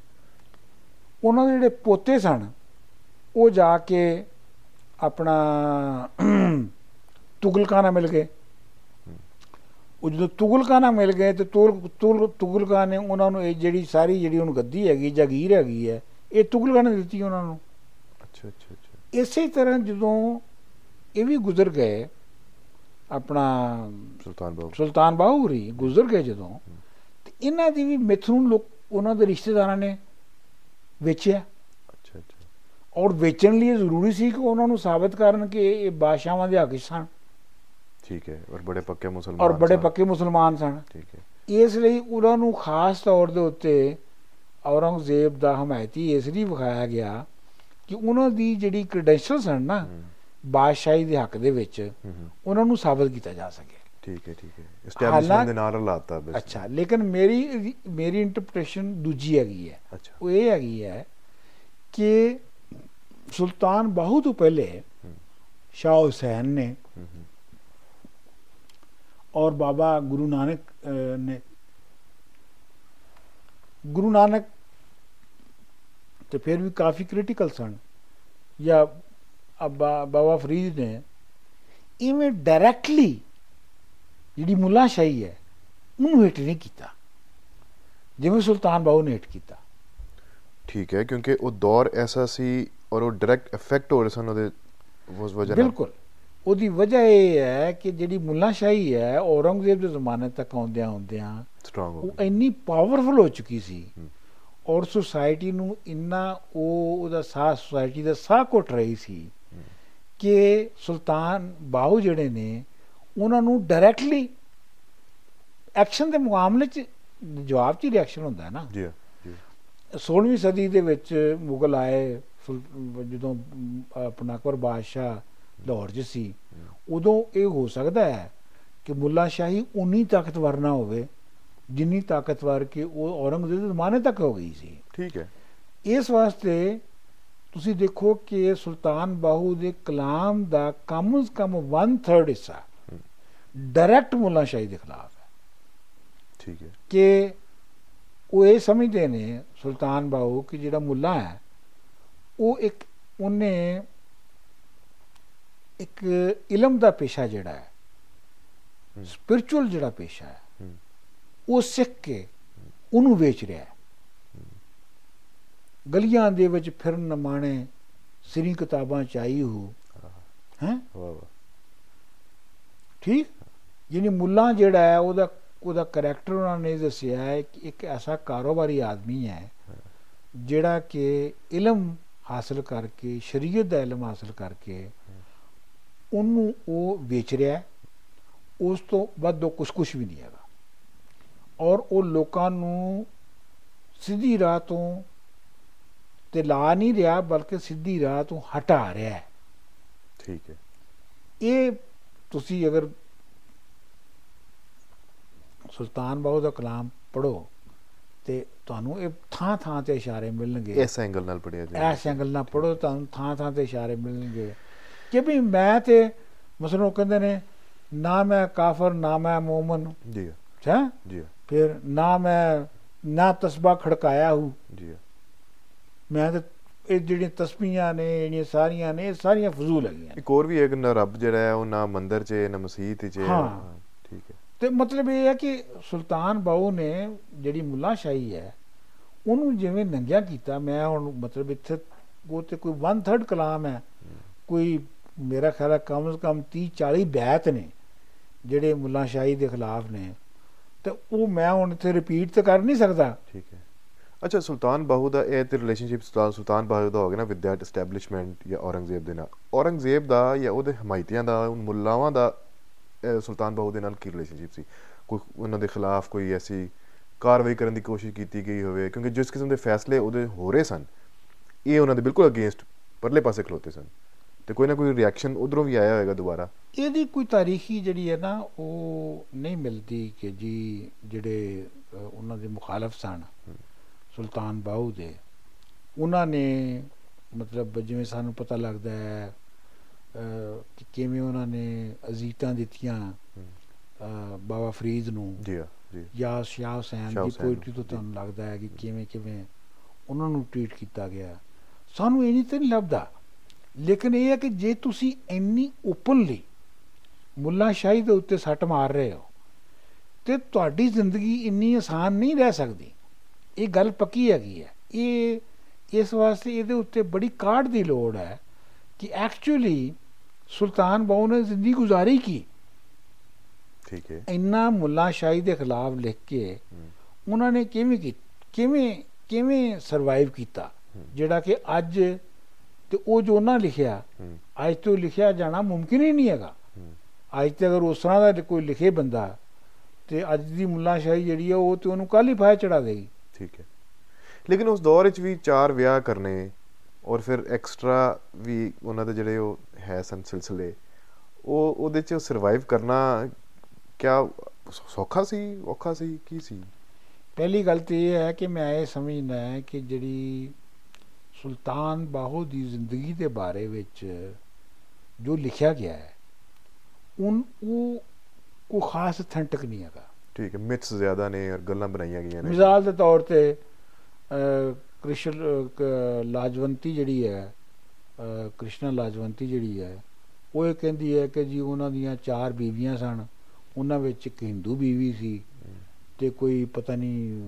ਉਹਨਾਂ ਦੇ ਜਿਹੜੇ ਪੋਤੇ ਸਨ ਉਹ ਜਾ ਕੇ ਆਪਣਾ ਤੁਗਲਕਾਂ ਨਾਲ ਮਿਲ ਗਏ। ਉਹ ਜਦੋਂ ਤੁਗਲਕਾਂ ਨਾਲ ਮਿਲ ਗਏ ਤੇ ਤੁਲ ਤੁਲ ਤੁਗਲਕਾਂ ਨੇ ਉਹਨਾਂ ਨੂੰ ਇਹ ਜਿਹੜੀ ਸਾਰੀ ਜਿਹੜੀ ਹੁਣ ਗੱਦੀ ਹੈਗੀ ਜਾਗੀਰ ਹੈਗੀ ਹੈ ਇਹ ਤੁਗਲਕਾਂ ਨੇ ਦਿੱਤੀ ਉਹਨਾਂ ਨੂੰ।
ਅੱਛਾ ਅੱਛਾ ਅੱਛਾ।
ਇਸੇ ਤਰ੍ਹਾਂ ਜਦੋਂ ਇਹ ਵੀ ਗੁਜ਼ਰ ਗਏ ਆਪਣਾ
ਸੁਲਤਾਨ ਬਾਬੂ
ਸੁਲਤਾਨ ਬਾਹੂਰੀ ਗੁਜ਼ਰ ਗਏ ਜਦੋਂ ਤੇ ਇਹਨਾਂ ਦੀ ਵੀ ਮਿੱਥ ਨੂੰ ਲੋਕ ਉਹਨਾਂ ਦੇ ਰਿਸ਼ਤੇਦਾਰਾਂ ਨੇ ਵੇਚਿਆ। ਔਰ ਵੇਚਣ ਲਈ ਜ਼ਰੂਰੀ ਸੀ ਕਿ ਉਹਨਾਂ ਨੂੰ ਸਾਬਤ ਕਰਨ ਕਿ ਇਹ ਬਾਦਸ਼ਾਹਾਂ ਦੇ ਹੱਕ ਸਨ।
ਠੀਕ ਹੈ ਔਰ ਬੜੇ ਪੱਕੇ ਮੁਸਲਮਾਨ
ਔਰ ਬੜੇ। ਪੱਕੇ ਮੁਸਲਮਾਨ ਸਨ।
ਠੀਕ ਹੈ।
ਇਸ ਲਈ ਉਹਨਾਂ ਨੂੰ ਖਾਸ ਤੌਰ ਦੇ ਉੱਤੇ ਔਰੰਗਜ਼ੇਬ ਦਾ ਹਮਾਇਤੀ ਇਸ ਲਈ ਵਿਖਾਇਆ ਗਿਆ ਕਿ ਉਹਨਾਂ ਦੀ ਜਿਹੜੀ ਕ੍ਰੈਡੈਂਸ਼ੀਅਲ ਸਨ ਨਾ ਬਾਦਸ਼ਾਹੀ ਦੇ ਹੱਕ ਦੇ ਵਿੱਚ ਉਹਨਾਂ ਨੂੰ ਸਾਬਤ ਕੀਤਾ ਜਾ ਸਕੇ।
ਠੀਕ ਹੈ ਠੀਕ ਹੈ। ਐਸਟੈਬਲਿਸ਼ਮੈਂਟ ਦੇ ਨਾਲ ਰਲਾਤਾ ਬਸ।
ਅੱਛਾ ਲੇਕਿਨ ਮੇਰੀ ਮੇਰੀ ਇੰਟਰਪ੍ਰੀਟੇਸ਼ਨ ਦੂਜੀ ਹੈਗੀ ਹੈ। ਉਹ ਇਹ ਹੈਗੀ ਹੈ ਕਿ ਸੁਲਤਾਨ ਬਾਹੂ ਤੋਂ ਪਹਿਲੇ
ਹੂੰ।
ਸ਼ਾਹ ਹੁਸੈਨ ਨੇ
ਹੂੰ, ਹੂੰ
ਔਰ ਬਾਬਾ ਗੁਰੂ ਨਾਨਕ ਅਹ, ਨੇ ਗੁਰੂ ਨਾਨਕ ਤੇ ਫਿਰ ਵੀ ਕਾਫੀ ਕ੍ਰਿਟੀਕਲ ਸਨ ਜਾਂ ਅਬਾ ਬਾਬਾ ਫਰੀਦ ਨੇ ਇਵੇਂ ਡਾਇਰੈਕਟਲੀ ਜਿਹੜੀ ਮੁੱਲਾ ਸ਼ਾਹੀ ਹੈ ਉਹਨੂੰ ਹਿੱਟ ਨਹੀਂ ਕੀਤਾ ਜਿਵੇਂ ਸੁਲਤਾਨ ਬਾਹੂ ਨੇ ਹਿੱਟ ਕੀਤਾ
ਠੀਕ ਹੈ ਔਰ ਉਹ ਡਾਇਰੈਕਟ ਇਫੈਕਟ ਹੋ ਰਹੇ ਸਨ ਉਹਦੇ ਉਸ ਵਜ੍ਹਾ ਨਾਲ।
ਬਿਲਕੁਲ। ਉਹਦੀ ਵਜ੍ਹਾ ਇਹ ਹੈ ਕਿ ਜਿਹੜੀ ਮੁੱਲਾ ਸ਼ਾਹੀ ਹੈ ਔਰੰਗਜ਼ੇਬ ਦੇ ਜ਼ਮਾਨੇ ਤੱਕ ਆਉਂਦਿਆਂ ਆਉਂਦਿਆਂ
ਸਟਰੋਂਗ
ਉਹ ਇੰਨੀ ਪਾਵਰਫੁਲ ਹੋ ਚੁੱਕੀ ਸੀ। ਔਰ ਸੁਸਾਇਟੀ ਨੂੰ ਇੰਨਾ ਉਹ ਉਹਦਾ ਸਾਹ ਸੁਸਾਇਟੀ ਦਾ ਸਾਹ ਘੁੱਟ ਰਹੀ ਸੀ ਕਿ ਸੁਲਤਾਨ ਬਾਹੂ ਜਿਹੜੇ ਨੇ ਉਹਨਾਂ ਨੂੰ ਡਾਇਰੈਕਟਲੀ ਐਕਸ਼ਨ ਦੇ ਮੁਕਾਬਲੇ 'ਚ ਜਵਾਬ 'ਚ ਰਿਐਕਸ਼ਨ ਹੁੰਦਾ ਹੈ ਨਾ।
ਜੀ ਜੀ
16ਵੀਂ ਸਦੀ ਦੇ ਵਿੱਚ ਮੁਗਲ ਆਏ ਸੁਲ- ਜਦੋਂ ਆਪਣਾ ਅਕਬਰ ਬਾਦਸ਼ਾਹ ਲਾਹੌਰ 'ਚ ਸੀ ਉਦੋਂ ਇਹ ਹੋ ਸਕਦਾ ਹੈ ਕਿ ਮੁੱਲਾ ਸ਼ਾਹੀ ਉਨੀ ਤਾਕਤਵਰ ਨਾ ਹੋਵੇ ਜਿੰਨੀ ਤਾਕਤਵਰ ਕਿ ਉਹ ਔਰੰਗਜ਼ੇਬ ਦੇ ਜ਼ਮਾਨੇ ਤੱਕ ਹੋ ਗਈ ਸੀ।
ਠੀਕ ਹੈ।
ਇਸ ਵਾਸਤੇ ਤੁਸੀਂ ਦੇਖੋ ਕਿ ਸੁਲਤਾਨ ਬਾਹੂ ਦੇ ਕਲਾਮ ਦਾ ਕਮ ਸ ਕਮ 1/3 ਹਿੱਸਾ ਡਾਇਰੈਕਟ ਮੁੱਲਾ ਸ਼ਾਹੀ ਦੇ ਖਿਲਾਫ ਹੈ।
ਠੀਕ ਹੈ।
ਕਿ ਉਹ ਇਹ ਸਮਝਦੇ ਨੇ ਸੁਲਤਾਨ ਬਾਹੂ ਕਿ ਜਿਹੜਾ ਮੁੱਲਾ ਹੈ ਉਹ ਇੱਕ ਉਹਨੇ ਇੱਕ ਇਲਮ ਦਾ ਪੇਸ਼ਾ ਜਿਹੜਾ ਹੈ। ਸਪਿਰਚੁਅਲ ਜਿਹੜਾ ਪੇਸ਼ਾ ਹੈ। ਉਹ ਸਿੱਖ ਕੇ ਉਹਨੂੰ ਵੇਚ ਰਿਹਾ ਹੈ। ਗਲੀਆਂ ਦੇ ਵਿੱਚ ਫਿਰਨ ਨਮਾਣੇ ਸ੍ਰੀ ਕਿਤਾਬਾਂ ਚਾਈ ਹੋ ਹੈ? ਠੀਕ? ਯਾਨੀ ਮੁੱਲਾ ਜਿਹੜਾ ਹੈ ਉਹਦਾ ਉਹਦਾ ਕੈਰੈਕਟਰ ਉਹਨਾਂ ਨੇ ਦੱਸਿਆ ਹੈ ਕਿ ਇੱਕ ਐਸਾ ਕਾਰੋਬਾਰੀ ਆਦਮੀ ਹੈ। ਜਿਹੜਾ ਕਿ ਇਲਮ ਹਾਸਲ ਕਰਕੇ ਸ਼ਰੀਅਤ ਦਾ ਇਲਮ ਹਾਸਲ ਕਰਕੇ ਉਹਨੂੰ ਉਹ ਵੇਚ ਰਿਹਾ ਉਸ ਤੋਂ ਵੱਧ ਉਹ ਕੁਛ ਕੁਛ ਵੀ ਨਹੀਂ ਹੈਗਾ। ਔਰ ਉਹ ਲੋਕਾਂ ਨੂੰ ਸਿੱਧੀ ਰਾਹ ਤੋਂ ਤੇ ਲਾ ਨਹੀਂ ਰਿਹਾ ਬਲਕਿ ਸਿੱਧੀ ਰਾਹ ਤੋਂ ਹਟਾ ਰਿਹਾ ਹੈ।
ਠੀਕ ਹੈ।
ਇਹ ਤੁਸੀਂ ਅਗਰ ਸੁਲਤਾਨ ਬਾਹੂ ਦਾ ਕਲਾਮ ਪੜੋ ਤੇ ਤੁਹਾਨੂੰ ਇਹ ਥਾਂ ਥਾਂ ਤੇ ਇਸ਼ਾਰੇ ਮਿਲਣਗੇ।
ਇਸ ਐਂਗਲ ਨਾਲ ਪੜਿਆ ਜੀ
ਐਸ ਐਂਗਲ ਨਾਲ ਪੜੋ ਤੁਹਾਨੂੰ ਥਾਂ ਥਾਂ ਤੇ ਇਸ਼ਾਰੇ ਮਿਲਣਗੇ। ਕਿ ਵੀ ਮੈਂ ਤੇ ਮਸਲਨ ਉਹ ਕਹਿੰਦੇ ਨੇ ਨਾ ਮੈਂ ਕਾਫਰ ਨਾ ਮੈਂ ਮੂਮਨ।
ਜੀ ਹਾਂ, ਜੀ
ਫਿਰ ਨਾ ਮੈਂ ਨਾ ਤਸਬਾ ਖੜਕਾਇਆ ਹੂੰ।
ਜੀ
ਮੈਂ ਤੇ ਇਹ ਜਿਹੜੀਆਂ ਤਸਬੀਹਾਂ ਨੇ ਜਿਹੜੀਆਂ ਸਾਰੀਆਂ ਨੇ ਸਾਰੀਆਂ ਫਜ਼ੂਲ ਹੈਗੀਆਂ।
ਇੱਕ ਹੋਰ ਵੀ ਇੱਕ ਨਾ ਰੱਬ ਜਿਹੜਾ ਹੈ ਉਹ ਨਾ ਮੰਦਿਰ 'ਚ ਨਾ ਮਸਜਿਦ 'ਚ।
ਹਾਂ।
ਠੀਕ ਹੈ।
ਤੇ ਮਤਲਬ ਇਹ ਹੈ ਕਿ ਸੁਲਤਾਨ ਬਾਹੂ ਨੇ ਜਿਹੜੀ ਮੁੱਲਾ ਸ਼ਾਹੀ ਹੈ ਉਹਨੂੰ ਜਿਵੇਂ ਨੰਗਿਆ ਕੀਤਾ ਮੈਂ ਹੁਣ ਮਤਲਬ ਇੱਥੇ ਉਹ ਤੇ ਕੋਈ 1/3 ਕਲਾਮ ਹੈ ਕੋਈ ਮੇਰਾ ਖਿਆਲ ਹੈ ਕਮ ਸੇ ਕਮ 30 40 ਬੈਤ ਨੇ ਜਿਹੜੇ ਮੁੱਲਾ ਸ਼ਾਹੀ ਦੇ ਖਿਲਾਫ ਨੇ। ਤੇ ਉਹ ਮੈਂ ਹੁਣ ਇੱਥੇ ਰਿਪੀਟ ਤਾਂ ਕਰ ਨਹੀਂ ਸਕਦਾ।
ਠੀਕ ਹੈ। ਅੱਛਾ ਸੁਲਤਾਨ ਬਾਹੂ ਦਾ ਇਹ ਤੇ ਰਿਲੇਸ਼ਨਸ਼ਿਪ ਸੁਲਤਾਨ ਸੁਲਤਾਨ ਬਾਹੂ ਦਾ ਹੋ ਗਿਆ ਨਾ ਵਿਦ ਦੈਟ ਐਸਟੈਬਲਿਸ਼ਮੈਂਟ ਜਾਂ ਔਰੰਗਜ਼ੇਬ ਦੇ ਨਾਲ। ਔਰੰਗਜ਼ੇਬ ਦਾ ਜਾਂ ਉਹਦੇ ਹਮਾਇਤੀਆਂ ਦਾ ਉਹ ਮੁੱਲਾਵਾਂ ਦਾ ਅਹ, ਸੁਲਤਾਨ ਬਾਹੂ ਦੇ ਨਾਲ ਕੀ ਰਿਲੇਸ਼ਨਸ਼ਿਪ ਸੀ? ਕੋਈ ਉਹਨਾਂ ਦੇ ਖਿਲਾਫ ਕੋਈ ਐਸੀ ਕਾਰਵਾਈ ਕਰਨ ਦੀ ਕੋਸ਼ਿਸ਼ ਕੀਤੀ ਗਈ ਹੋਵੇ? ਕਿਉਂਕਿ ਜਿਸ ਕਿਸਮ ਦੇ ਫੈਸਲੇ ਉਹਦੇ ਹੋ ਰਹੇ ਸਨ ਇਹ ਉਹਨਾਂ ਦੇ ਬਿਲਕੁਲ ਅਗੇਂਸਟ ਪਰਲੇ ਪਾਸੇ ਖਲੋਤੇ ਸਨ। ਤੇ ਕੋਈ ਨਾ ਕੋਈ ਰਿਐਕਸ਼ਨ ਉਧਰੋਂ ਵੀ ਆਇਆ ਹੋਵੇਗਾ ਦੁਬਾਰਾ।
ਇਹਦੀ ਕੋਈ ਤਾਰੀਖੀ ਜਿਹੜੀ ਹੈ ਨਾ ਉਹ ਨਹੀਂ ਮਿਲਦੀ ਕਿ ਜੀ ਜਿਹੜੇ ਉਹਨਾਂ ਦੇ ਮੁਖਾਲਫ ਸਨ ਸੁਲਤਾਨ ਬਾਹੂ ਦੇ ਉਹਨਾਂ ਨੇ ਮਤਲਬ ਜਿਵੇਂ ਸਾਨੂੰ ਪਤਾ ਲੱਗਦਾ ਹੈ ਕਿ ਕਿਵੇਂ ਉਹਨਾਂ ਨੇ ਅਜ਼ੀਤਾਂ ਦਿੱਤੀਆਂ ਬਾਬਾ ਫਰੀਦ ਨੂੰ?
ਜੀ ਜੀ
ਜਾਂ ਸ਼ਾਹ ਹੁਸੈਨ ਦੀ ਪੋਇਟਰੀ ਤੋਂ। ਤੁਹਾਨੂੰ ਲੱਗਦਾ ਹੈ ਕਿ ਕਿਵੇਂ ਕਿਵੇਂ ਉਹਨਾਂ ਨੂੰ ਟ੍ਰੀਟ ਕੀਤਾ ਗਿਆ? ਸਾਨੂੰ ਇਹ ਨਹੀਂ ਤੇ ਲੱਭਦਾ। ਲੇਕਿਨ ਇਹ ਹੈ ਕਿ ਜੇ ਤੁਸੀਂ ਇੰਨੀ ਓਪਨਲੀ ਮੁੱਲਾ ਸ਼ਾਹੀ ਦੇ ਉੱਤੇ ਸੱਟ ਮਾਰ ਰਹੇ ਹੋ ਤੇ ਤੁਹਾਡੀ ਜ਼ਿੰਦਗੀ ਇੰਨੀ ਆਸਾਨ ਨਹੀਂ ਰਹਿ ਸਕਦੀ। ਇਹ ਗੱਲ ਪੱਕੀ ਹੈਗੀ ਹੈ। ਇਹ ਇਸ ਵਾਸਤੇ ਇਹਦੇ ਉੱਤੇ ਬੜੀ ਕਾਢ ਦੀ ਲੋੜ ਹੈ ਕਿ ਐਕਚੁਅਲੀ ਸੁਲਤਾਨ ਬਾਹੂ ਨੇ ਜ਼ਿੰਦਗੀ ਗੁਜ਼ਾਰੀ ਕੀ
ਠੀਕ ਹੈ
ਇੰਨਾ ਮੁੱਲਾ ਸ਼ਾਹੀ ਦੇ ਖਿਲਾਫ ਲਿਖ ਕੇ ਉਹਨਾਂ ਨੇ ਕਿਵੇਂ ਕੀ ਕਿਵੇਂ ਕਿਵੇਂ ਸਰਵਾਈਵ ਕੀਤਾ। ਜਿਹੜਾ ਕਿ ਅੱਜ ਤੇ ਉਹ ਜੋ ਉਹਨਾਂ ਲਿਖਿਆ ਅੱਜ ਤੋਂ ਲਿਖਿਆ ਜਾਣਾ ਮੁਮਕਿਨ ਹੀ ਨਹੀਂ ਹੈਗਾ ਅੱਜ ਤੇ ਅਗਰ ਉਸ ਤਰ੍ਹਾਂ ਦਾ ਕੋਈ ਲਿਖੇ ਬੰਦਾ ਤੇ ਅੱਜ ਦੀ ਮੁੱਲਾ ਸ਼ਾਹੀ ਜਿਹੜੀ ਆ ਉਹ ਤੇ ਉਹਨੂੰ ਕੱਲ ਹੀ ਫਾਇ ਚੜਾ ਦੇਗੀ
ਠੀਕ ਹੈ ਲੇਕਿਨ ਉਸ ਦੌਰ ਵਿੱਚ ਵੀ ਚਾਰ ਵਿਆਹ ਕਰਨੇ ਔਰ ਫਿਰ ਐਕਸਟਰਾ ਵੀ ਉਹਨਾਂ ਦੇ ਜਿਹੜੇ ਉਹ ਹੈ ਸਨ ਸਿਲਸਿਲੇ ਉਹ ਉਹਦੇ ਚ ਸਰਵਾਈਵ ਕਰਨਾ ਕਿਆ ਸੌਖਾ ਸੀ ਔਖਾ ਸੀ ਕੀ ਸੀ?
ਪਹਿਲੀ ਗੱਲ ਤੇ ਇਹ ਹੈ ਕਿ ਮੈਂ ਇਹ ਸਮਝਦਾ ਹੈ ਕਿ ਜਿਹੜੀ ਸੁਲਤਾਨ ਬਾਹੂ ਦੀ ਜ਼ਿੰਦਗੀ ਦੇ ਬਾਰੇ ਵਿੱਚ ਜੋ ਲਿਖਿਆ ਗਿਆ ਹੈ ਉਨ ਉਹ ਕੋਈ ਖਾਸ ਅਥੈਂਟਿਕ ਨਹੀਂ ਹੈਗਾ।
ਠੀਕ ਹੈ ਮਿਥਸ ਜ਼ਿਆਦਾ ਨੇ ਔਰ ਗੱਲਾਂ ਬਣਾਈਆਂ ਗਈਆਂ ਨੇ।
ਮਿਸਾਲ ਦੇ ਤੌਰ ਤੇ ਕ੍ਰਿਸ਼ਨ ਲਾਜਵੰਤੀ ਜਿਹੜੀ ਹੈ ਕ੍ਰਿਸ਼ਨਾ ਲਾਜਵੰਤੀ ਜਿਹੜੀ ਹੈ ਉਹ ਇਹ ਕਹਿੰਦੀ ਹੈ ਕਿ ਜੀ ਉਹਨਾਂ ਦੀਆਂ ਚਾਰ ਬੀਵੀਆਂ ਸਨ। ਉਹਨਾਂ ਵਿੱਚ ਇੱਕ ਹਿੰਦੂ ਬੀਵੀ ਸੀ ਤੇ ਕੋਈ ਪਤਾ ਨਹੀਂ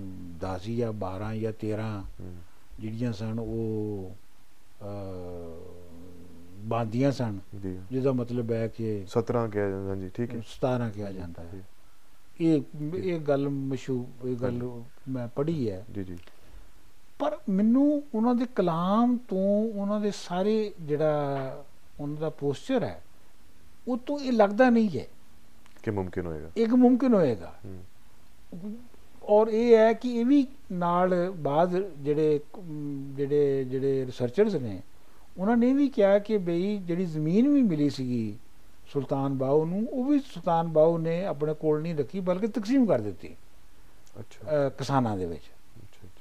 10 ਜਾਂ 12 ਜਾਂ 13
ਹਮ,
ਜਿਹੜੀਆਂ ਸਨ ਉਹ ਬਾਂਦੀਆਂ ਸਨ। ਜਿਹਦਾ ਮਤਲਬ ਹੈ ਕਿ
17 ਕਿਹਾ ਜਾਂਦਾ ਜੀ ਠੀਕ ਹੈ।
17 ਕਿਹਾ ਜਾਂਦਾ ਹੈ। ਇਹ ਇਹ ਗੱਲ ਮਸ਼ਹੂਰ ਇਹ ਗੱਲ ਮੈਂ ਪੜ੍ਹੀ ਹੈ।
ਜੀ ਜੀ।
ਪਰ ਮੈਨੂੰ ਉਹਨਾਂ ਦੇ ਕਲਾਮ ਤੋਂ ਉਹਨਾਂ ਦੇ ਸਾਰੇ ਜਿਹੜਾ ਉਹਨਾਂ ਦਾ ਪੋਸਚਰ ਹੈ ਉਹ ਤੋਂ ਇਹ ਲੱਗਦਾ ਨਹੀਂ ਹੈ
ਕਿ ਮੁਮਕਿਨ ਹੋਏਗਾ।
ਇੱਕ ਮੁਮਕਿਨ ਹੋਏਗਾ। ਔਰ ਇਹ ਹੈ ਕਿ ਇਹ ਵੀ ਨਾਲ ਬਾਅਦ ਜਿਹੜੇ ਜਿਹੜੇ ਜਿਹੜੇ ਰਿਸਰਚਰਸ ਨੇ ਉਹਨਾਂ ਨੇ ਵੀ ਕਿਹਾ ਕਿ ਬਈ ਜਿਹੜੀ ਜ਼ਮੀਨ ਵੀ ਮਿਲੀ ਸੀਗੀ ਸੁਲਤਾਨ ਬਾਹੂ ਨੂੰ ਉਹ ਵੀ ਸੁਲਤਾਨ ਬਾਹੂ ਨੇ ਆਪਣੇ ਕੋਲ ਨਹੀਂ ਰੱਖੀ ਬਲਕਿ ਤਕਸੀਮ ਕਰ ਦਿੱਤੀ
ਅੱਛਾ।
ਕਿਸਾਨਾਂ ਦੇ ਵਿੱਚ।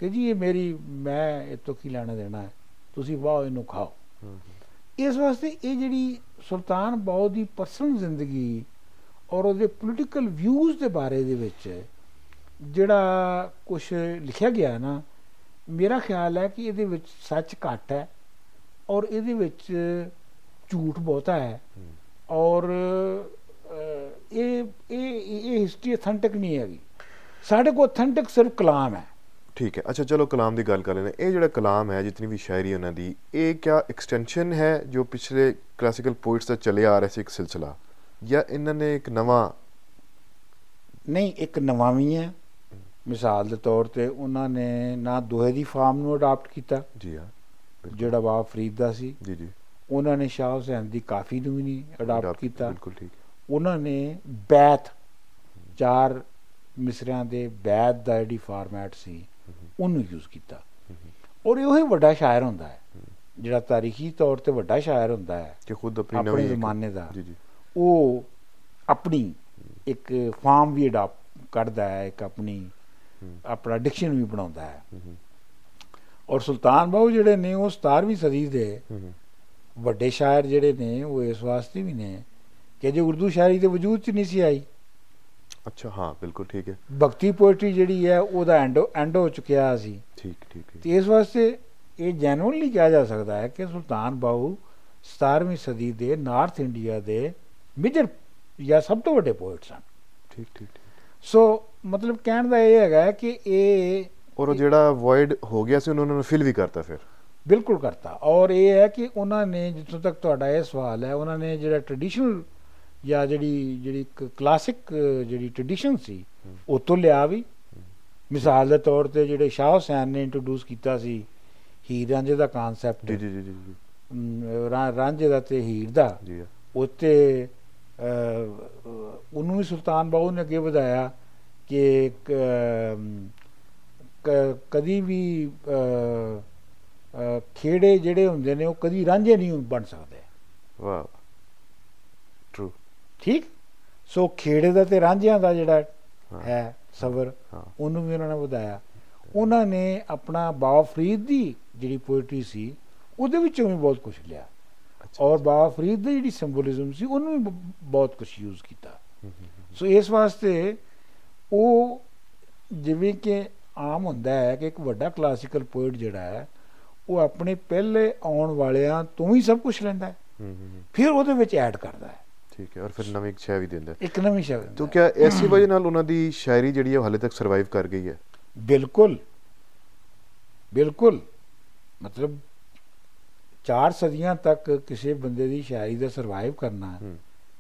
ਕਿ ਜੀ ਇਹ ਮੇਰੀ ਮੈਂ ਇਹ ਤੋਂ ਕੀ ਲੈਣਾ ਦੇਣਾ ਹੈ? ਤੁਸੀਂ ਵਾਹ ਇਹਨੂੰ ਖਾਓ। ਇਸ ਵਾਸਤੇ ਇਹ ਜਿਹੜੀ ਸੁਲਤਾਨ ਬਾਉ ਦੀ ਪਰਸਨਲ ਜ਼ਿੰਦਗੀ ਔਰ ਉਹਦੇ ਪੋਲੀਟੀਕਲ ਵਿਊਜ਼ ਦੇ ਬਾਰੇ ਦੇ ਵਿੱਚ ਜਿਹੜਾ ਕੁਝ ਲਿਖਿਆ ਗਿਆ ਨਾ ਮੇਰਾ ਖਿਆਲ ਹੈ ਕਿ ਇਹਦੇ ਵਿੱਚ ਸੱਚ ਘੱਟ ਹੈ ਔਰ ਇਹਦੇ ਵਿੱਚ ਝੂਠ ਬਹੁਤਾ ਹੈ ਔਰ ਇਹ ਇਹ ਇਹ ਹਿਸਟਰੀ ਅਥੈਂਟਿਕ ਨਹੀਂ ਹੈਗੀ। ਸਾਡੇ ਕੋਲ ਅਥੈਂਟਿਕ ਸਿਰਫ ਕਲਾਮ ਹੈ।
ਠੀਕ ਹੈ। ਅੱਛਾ ਚਲੋ ਕਲਾਮ ਦੀ ਗੱਲ ਕਰ ਲੈਂਦੇ ਇਹ ਜਿਹੜਾ ਕਲਾਮ ਹੈ ਜਿਤਨੀ ਵੀ ਸ਼ਾਇਰੀ ਉਹਨਾਂ ਦੀ ਇਹ ਕਿਆ ਐਕਸਟੈਂਸ਼ਨ ਹੈ ਜੋ ਪਿਛਲੇ ਕਲਾਸਿਕਲ ਪੋਇਟਸ ਦਾ ਚੱਲੇ ਆ ਰਿਹਾ ਸੀ ਇੱਕ ਸਿਲਸਿਲਾ? ਜਾਂ ਇਹਨਾਂ ਨੇ ਇੱਕ ਨਵਾਂ
ਨਹੀਂ ਇੱਕ ਨਵਾਵੀਂ ਹੈ। ਮਿਸਾਲ ਦੇ ਤੌਰ ਤੇ ਉਹਨਾਂ ਨੇ ਨਾ ਦੋਹੇ ਦੀ ਫਾਰਮ ਨੂੰ ਅਡਾਪਟ ਕੀਤਾ।
ਜੀ ਹਾਂ
ਜਿਹੜਾ ਬਾਬ ਫਰੀਦ ਦਾ ਸੀ।
ਜੀ ਜੀ।
ਉਹਨਾਂ ਨੇ ਸ਼ਾਹ ਹੁਸੈਨ ਦੀ ਕਾਫੀ ਨੂੰ ਨਹੀਂ ਅਡਾਪਟ ਕੀਤਾ।
ਬਿਲਕੁਲ ਠੀਕ।
ਉਹਨਾਂ ਨੇ ਬੈਤ ਚਾਰ ਮਿਸਰਿਆਂ ਦੇ ਬੈਤ ਦਾ ਜਿਹੜੀ ਫਾਰਮੈਟ ਸੀ ਉਹਨੂੰ ਯੂਜ਼ ਕੀਤਾ। ਔਰ ਇਹ ਉਹੀ ਵੱਡਾ ਸ਼ਾਇਰ ਹੁੰਦਾ ਹੈ। ਜਿਹੜਾ ਤਾਰੀਖੀ ਤੌਰ ਤੇ ਵੱਡਾ ਸ਼ਾਇਰ ਹੁੰਦਾ ਹੈ
ਕਿ ਖੁਦ
ਆਪਣੀ
ਨਵੇਂ
ਜ਼ਮਾਨੇ ਦਾ
ਜੀ ਜੀ।
ਉਹ ਆਪਣੀ ਇੱਕ ਫਾਰਮ ਵੀ ਅਡਾਪਟ ਕਰਦਾ ਹੈ ਇੱਕ ਆਪਣੀ ਆਪਣਾ ਡਿਕਸ਼ਨ ਵੀ ਬਣਾਉਂਦਾ ਹੈ। ਔਰ ਸੁਲਤਾਨ ਬਾਹੂ ਜਿਹੜੇ ਨੇ ਉਹ 17ਵੀਂ ਸਦੀ ਦੇ ਵੱਡੇ ਸ਼ਾਇਰ ਜਿਹੜੇ ਨੇ ਉਹ ਇਸ ਵਾਸਤੇ ਵੀ ਨੇ ਕਿ ਜੇ ਉਰਦੂ ਸ਼ਾਇਰੀ ਦੇ ਵਜੂਦ 'ਚ ਨਹੀਂ ਸੀ ਆਈ।
ਅੱਛਾ ਹਾਂ ਬਿਲਕੁਲ ਠੀਕ ਹੈ।
ਭਗਤੀ ਪੋਇਟਰੀ ਜਿਹੜੀ ਹੈ ਉਹਦਾ ਐਂਡ ਐਂਡ ਹੋ ਚੁੱਕਿਆ ਸੀ।
ਠੀਕ ਠੀਕ
ਤੇ ਇਸ ਵਾਸਤੇ ਇਹ ਜੈਨੂਇਨਲੀ ਕਿਹਾ ਜਾ ਸਕਦਾ ਹੈ ਕਿ ਸੁਲਤਾਨ ਬਾਹੂ 17ਵੀਂ ਸਦੀ ਦੇ ਨਾਰਥ ਇੰਡੀਆ ਦੇ ਮੇਜਰ ਜਾਂ ਸਭ ਤੋਂ ਵੱਡੇ ਪੋਇਟ ਸਨ।
ਠੀਕ ਠੀਕ
ਸੋ ਮਤਲਬ ਕਹਿਣ ਦਾ ਇਹ ਹੈਗਾ ਕਿ ਇਹ
ਔਰ ਜਿਹੜਾ ਵੋਇਡ ਹੋ ਗਿਆ ਸੀ ਉਹਨਾਂ ਨੂੰ ਫਿਲ ਵੀ ਕਰਤਾ ਫਿਰ।
ਬਿਲਕੁਲ ਕਰਤਾ। ਔਰ ਇਹ ਹੈ ਕਿ ਉਹਨਾਂ ਨੇ ਜਿੱਥੋਂ ਤੱਕ ਤੁਹਾਡਾ ਇਹ ਸਵਾਲ ਹੈ ਉਹਨਾਂ ਨੇ ਜਿਹੜਾ ਟ੍ਰੈਡੀਸ਼ਨਲ ਜਾਂ ਜਿਹੜੀ ਜਿਹੜੀ ਕਲਾਸਿਕ ਜਿਹੜੀ ਟ੍ਰੈਡੀਸ਼ਨ ਸੀ ਉਹ ਤੋਂ ਲਿਆ ਵੀ। ਮਿਸਾਲ ਦੇ ਤੌਰ ਤੇ ਜਿਹੜੇ ਸ਼ਾਹ ਹੁਸੈਨ ਨੇ ਇੰਟਰੋਡਿਊਸ ਕੀਤਾ ਸੀ ਹੀਰ ਰਾਂਝੇ ਦਾ ਕਨਸੈਪਟ
ਜੀ ਜੀ ਜੀ ਜੀ
ਰਾਂਝੇ ਦਾ ਤੇ ਹੀਰ ਦਾ।
ਜੀ
ਉੱਤੇ ਉਹਨੂੰ ਵੀ ਸੁਲਤਾਨ ਬਾਹੂ ਨੇ ਅੱਗੇ ਵਧਾਇਆ ਕਿ ਕਦੀ ਵੀ ਖੇੜੇ ਜਿਹੜੇ ਹੁੰਦੇ ਨੇ ਉਹ ਕਦੀ ਰਾਂਝੇ ਨਹੀਂ ਬਣ ਸਕਦੇ।
ਵਾਹ।
ਠੀਕ? ਸੋ ਖੇੜੇ ਦਾ ਤੇ ਰਾਂਝਿਆਂ ਦਾ ਜਿਹੜਾ ਹੈ। ਸਬਰ ਉਹਨੂੰ ਵੀ ਉਹਨਾਂ ਨੇ ਵਧਾਇਆ। ਉਹਨਾਂ ਨੇ ਆਪਣਾ ਬਾਬਾ ਫਰੀਦ ਦੀ ਜਿਹੜੀ ਪੋਇਟਰੀ ਸੀ ਉਹਦੇ ਵਿੱਚੋਂ ਵੀ ਬਹੁਤ ਕੁਝ ਲਿਆ। ਔਰ ਬਾਬਾ ਫਰੀਦ ਦੀ ਜਿਹੜੀ ਸਿੰਬੋਲਿਜ਼ਮ ਸੀ ਉਹਨੂੰ ਵੀ ਬਹੁਤ ਕੁਝ ਯੂਜ਼ ਕੀਤਾ। ਸੋ ਇਸ ਵਾਸਤੇ ਉਹ ਜਿਵੇਂ ਕਿ ਆਮ ਹੁੰਦਾ ਹੈ ਕਿ ਇੱਕ ਵੱਡਾ ਕਲਾਸਿਕਲ ਪੋਇਟ ਜਿਹੜਾ ਹੈ ਉਹ ਆਪਣੇ ਪਹਿਲੇ ਆਉਣ ਵਾਲਿਆਂ ਤੋਂ ਹੀ ਸਭ ਕੁਝ ਲੈਂਦਾ ਹੈ। ਫਿਰ ਉਹਦੇ ਵਿੱਚ ਐਡ ਕਰਦਾ ਹੈ।
ਠੀਕ ਹੈ ਔਰ ਫਿਰ ਨਵੀਂ ਸ਼ਾਇਰੀ ਦਿੰਦਾ
ਇੱਕ ਨਵੀਂ ਸ਼ਾਇਰੀ
ਤੋਂ ਕਿਆ ਐਸੀ ਵਜ੍ਹਾ ਨਾਲ ਉਹਨਾਂ ਦੀ ਸ਼ਾਇਰੀ ਜਿਹੜੀ ਹੈ ਹਾਲੇ ਤੱਕ ਸਰਵਾਈਵ ਕਰ ਗਈ ਹੈ?
ਬਿਲਕੁਲ। ਬਿਲਕੁਲ। ਮਤਲਬ ਚਾਰ ਸਦੀਆਂ ਤੱਕ ਕਿਸੇ ਬੰਦੇ ਦੀ ਸ਼ਾਇਰੀ ਦਾ ਸਰਵਾਈਵ ਕਰਨਾ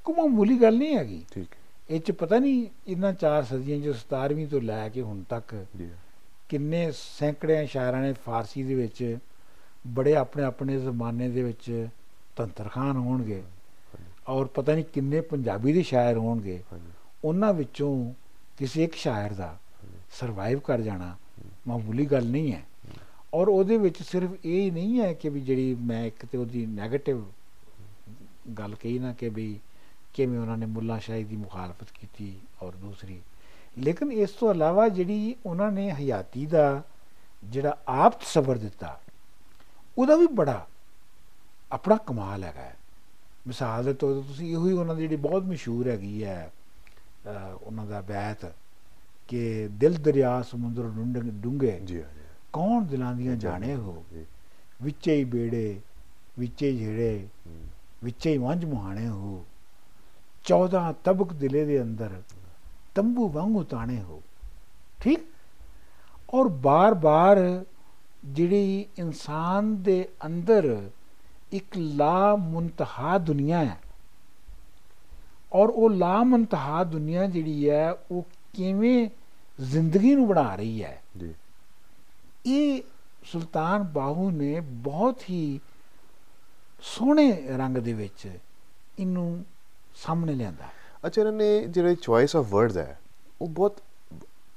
ਕੋਈ ਮਾਮੂਲੀ ਗੱਲ ਨਹੀਂ ਹੈਗੀ।
ਠੀਕ
ਇਹ ਚ ਪਤਾ ਨਹੀਂ ਇਹਨਾਂ ਚਾਰ ਸਦੀਆਂ ਜੋ 17ਵੀਂ ਤੋਂ ਲੈ ਕੇ ਹੁਣ ਤੱਕ ਕਿੰਨੇ ਸੈਂਕੜੇ ਸ਼ਾਇਰਾਂ ਨੇ ਫਾਰਸੀ ਦੇ ਵਿੱਚ ਬੜੇ ਆਪਣੇ ਆਪਣੇ ਜ਼ਮਾਨੇ ਦੇ ਵਿੱਚ ਤੰਤਰਖਾਨ ਹੋਣਗੇ। ਔਰ ਪਤਾ ਨਹੀਂ ਕਿੰਨੇ ਪੰਜਾਬੀ ਦੇ ਸ਼ਾਇਰ ਹੋਣਗੇ ਉਹਨਾਂ ਵਿੱਚੋਂ ਕਿਸੇ ਇੱਕ ਸ਼ਾਇਰ ਦਾ ਸਰਵਾਈਵ ਕਰ ਜਾਣਾ ਮਾਮੂਲੀ ਗੱਲ ਨਹੀਂ ਹੈ। ਔਰ ਉਹਦੇ ਵਿੱਚ ਸਿਰਫ ਇਹ ਹੀ ਨਹੀਂ ਹੈ ਕਿ ਵੀ ਜਿਹੜੀ ਮੈਂ ਇੱਕ ਤੇ ਉਹਦੀ 네ਗੇਟਿਵ ਗੱਲ ਕਹੀ ਨਾ ਕਿ ਵੀ ਕਿਵੇਂ ਉਹਨਾਂ ਨੇ ਮੁੱਲਾ ਸ਼ਾਹੀ ਦੀ ਮੁਖਾਲਫਤ ਕੀਤੀ ਔਰ ਦੂਸਰੀ। ਲੇਕਿਨ ਇਸ ਤੋਂ ਇਲਾਵਾ ਜਿਹੜੀ ਉਹਨਾਂ ਨੇ ਹਯਾਤੀ ਦਾ ਜਿਹੜਾ ਆਪ ਤਸਵਰ ਦਿੱਤਾ ਉਹਦਾ ਵੀ ਬੜਾ ਆਪਣਾ ਕਮਾਲ ਹੈਗਾ। ਮਿਸਾਲ ਦੇ ਤੌਰ ਤੇ ਤੁਸੀਂ ਇਹੋ ਹੀ ਉਹਨਾਂ ਦੀ ਜਿਹੜੀ ਬਹੁਤ ਮਸ਼ਹੂਰ ਹੈਗੀ ਹੈ ਉਹਨਾਂ ਦਾ ਬੈਤ ਕਿ ਦਿਲ ਦਰਿਆ ਸਮੁੰਦਰ ਡੂੰਘੇ-
ਜੀ
ਕੌਣ ਦਿਲਾਂ ਦੀਆਂ ਜਾਣੇ ਹੋ? ਵਿੱਚੇ ਹੀ ਬੇੜੇ ਵਿੱਚੇ ਜਿਹੜੇ ਵਿੱਚੇ ਹੀ ਵੰਝ ਮੁਹਾਣੇ ਹੋ। 14 ਤਬਕ ਦਿਲੇ ਦੇ ਅੰਦਰ ਤੰਬੂ ਵਾਂਗੂ ਤਾਣੇ ਹੋ। ਠੀਕ? ਔਰ ਬਾਰ-ਬਾਰ ਜਿਹੜੀ ਇਨਸਾਨ ਦੇ ਅੰਦਰ ਇੱਕ ਲਾ ਮੁੰਤਹਾ ਦੁਨੀਆ ਹੈ। ਔਰ ਉਹ ਲਾ ਮੁੰਤਹਾ ਦੁਨੀਆ ਜਿਹੜੀ ਹੈ ਉਹ ਕਿਵੇਂ ਜ਼ਿੰਦਗੀ ਨੂੰ ਬਣਾ ਰਹੀ ਹੈ।
ਜੀ।
ਇਹ ਸੁਲਤਾਨ ਬਾਹੂ ਨੇ ਬਹੁਤ ਹੀ ਸੋਹਣੇ ਰੰਗ ਦੇ ਵਿੱਚ ਇਹਨੂੰ ਸਾਹਮਣੇ ਲਿਆਂਦਾ।
ਅੱਛਾ ਇਹਨਾਂ ਨੇ ਜਿਹੜੇ ਚੋਇਸ ਆਫ ਵਰਡਸ ਹੈ ਉਹ ਬਹੁਤ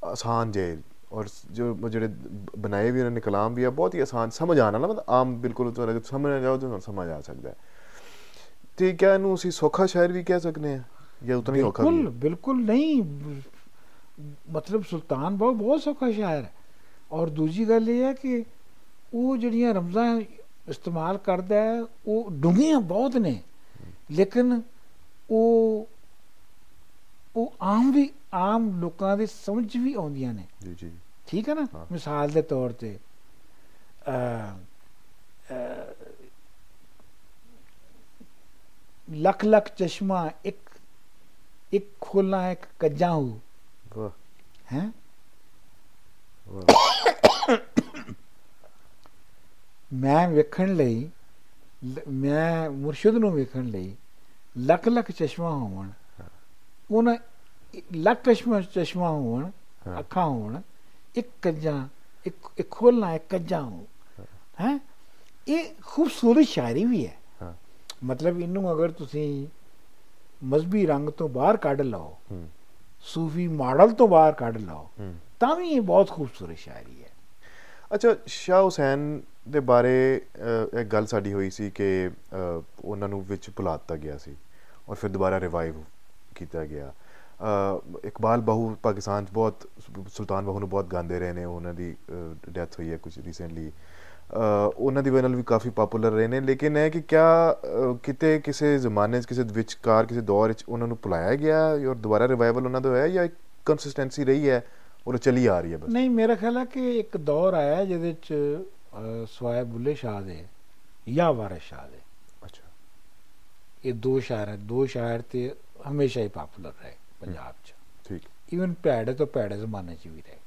ਆਸਾਨ ਜੇ ਔਰ ਜੋ ਜਿਹੜੇ ਬ- ਬਣਾਏ ਵੀ ਉਹਨਾਂ ਨੇ ਕਲਾਮ ਵੀ ਹੈ ਬਹੁਤ ਹੀ ਆਸਾਨ ਸਮਝ ਆਉਣ ਵਾਲਾ ਮਤਲਬ ਆਮ ਬਿਲਕੁਲ ਤੁਹਾਨੂੰ ਅਗਰ ਸਮਝ ਆ ਜਾਓ ਤਾਂ ਤੁਹਾਨੂੰ ਸਮਝ ਆ ਸਕਦਾ ਹੈ ਤੇ ਕਿਆ ਇਹਨੂੰ ਅਸੀਂ ਸੌਖਾ ਸ਼ਾਇਰ ਵੀ ਕਹਿ ਸਕਨੇ ਆ ਜਾਂ ਉਤਨਾ ਹੀ ਔਖਾ ਵੀ
ਬਿਲਕੁਲ
ਹੈ?
ਬਿਲਕੁਲ ਨਹੀਂ ਮਤਲਬ ਸੁਲਤਾਨ ਬਹੁਤ ਬਹੁਤ ਸੌਖਾ ਸ਼ਾਇਰ ਹੈ ਔਰ ਦੂਜੀ ਗੱਲ ਇਹ ਹੈ ਕਿ ਉਹ ਜਿਹੜੀਆਂ ਰਮਜ਼ਾਂ ਇਸਤੇਮਾਲ ਕਰਦਾ ਹੈ ਉਹ ਡੂੰਘੀਆਂ ਬਹੁਤ ਨੇ ਲੇਕਿਨ ਉਹ ਉਹ ਆਮ ਵੀ ਆਮ ਲੋਕਾਂ ਦੇ ਸਮਝ ਵੀ ਆਉਂਦੀਆਂ ਨੇ
ਜੀ ਜੀ
ਠੀਕ ਹੈ ਨਾ। ਮਿਸਾਲ ਦੇ ਤੌਰ ਤੇ ਅ ਲੱਖ ਲੱਖ ਚਸ਼ਮਾ ਇੱਕ ਇੱਕ ਖੋਲਣਾ ਇੱਕ ਕੱਜਾ ਹੋ।
ਵਾਹ।
ਹੈ? ਮੈਂ ਵੇਖਣ ਲਈ ਮੈਂ ਮੁਰਸ਼ਿਦ ਨੂੰ ਵੇਖਣ ਲਈ ਲੱਖ ਲੱਖ ਚਸ਼ਮਾ ਹੋਵਣ ਉਹਨਾਂ ਲੱਖ ਚਸ਼ਮਾ ਚਸ਼ਮਾ ਹੋਵਣ
ਹਾਂ।
ਅੱਖਾਂ ਹੋਣ ਇੱਕ ਕੱਜਾ ਇੱਕ ਇੱਕ ਖੋਲਣਾ ਇੱਕ ਕੱਜਾ ਹੋ ਹੈ? ਇਹ ਖੂਬਸੂਰਤ ਸ਼ਾਇਰੀ ਵੀ ਹੈ। ਮਤਲਬ ਇਹਨੂੰ ਅਗਰ ਤੁਸੀਂ ਮਜ਼ਬੀ ਰੰਗ ਤੋਂ ਬਾਹਰ ਕੱਢ ਲਓ ਸੂਫੀ ਮਾਡਲ ਤੋਂ ਬਾਹਰ ਕੱਢ ਲਓ ਤਾਂ ਵੀ ਇਹ ਬਹੁਤ ਖੂਬਸੂਰਤ ਸ਼ਾਇਰੀ ਹੈ।
ਅੱਛਾ ਸ਼ਾਹ ਹੁਸੈਨ ਦੇ ਬਾਰੇ ਇੱਕ ਗੱਲ ਸਾਡੀ ਹੋਈ ਸੀ ਕਿ ਉਹਨਾਂ ਨੂੰ ਵਿੱਚ ਭੁਲਾ ਦਿੱਤਾ ਗਿਆ ਸੀ ਔਰ ਫਿਰ ਦੁਬਾਰਾ ਰਿਵਾਈਵ ਕੀਤਾ ਗਿਆ। ਇਕਬਾਲ ਬਾਹੂ ਪਾਕਿਸਤਾਨ 'ਚ ਬਹੁਤ ਸੁਲਤਾਨ ਬਾਹੂ ਨੂੰ ਬਹੁਤ ਗਾਉਂਦੇ ਰਹੇ ਨੇ ਉਹਨਾਂ ਦੀ ਡੈਥ ਹੋਈ ਹੈ ਕੁਝ ਰੀਸੈਂਟਲੀ ਉਹਨਾਂ ਦੀ ਵਜ੍ਹਾ ਨਾਲ ਵੀ ਕਾਫੀ ਪਪੂਲਰ ਰਹੇ ਨੇ ਲੇਕਿਨ ਇਹ ਕਿ ਕਿਆ ਕਿਤੇ ਕਿਸੇ ਜ਼ਮਾਨੇ 'ਚ ਕਿਸੇ ਵਿਚਕਾਰ ਕਿਸੇ ਦੌਰ 'ਚ ਉਹਨਾਂ ਨੂੰ ਭੁਲਾਇਆ ਗਿਆ ਔਰ ਦੁਬਾਰਾ ਰਿਵਾਈਵਲ ਉਹਨਾਂ ਦਾ ਹੋਇਆ ਜਾਂ ਇੱਕ ਕੰਸਿਸਟੈਂਸੀ ਰਹੀ ਹੈ ਔਰ ਚੱਲੀ ਆ ਰਹੀ ਹੈ ਬਸ?
ਨਹੀਂ ਮੇਰਾ ਖਿਆਲ ਹੈ ਕਿ ਇੱਕ ਦੌਰ ਆਇਆ ਜਿਹਦੇ ਚ ਸਵਾਏ ਬੁੱਲੇ ਸ਼ਾਹ ਦੇ ਜਾਂ ਵਾਰਿਸ ਸ਼ਾਹ ਦੇ।
ਅੱਛਾ।
ਇਹ ਦੋ ਸ਼ਾਇਰ ਹੈ ਦੋ ਸ਼ਾਇਰ ਤੇ ਹਮੇਸ਼ਾ ਹੀ ਪਪੂਲਰ ਰਹੇ। ਪੰਜਾਬ ਚ।
ਠੀਕ।
ਇਵਨ ਭੈੜੇ ਤੋਂ ਭੈੜੇ ਜ਼ਮਾਨੇ ਚ ਵੀ ਰਹੇ।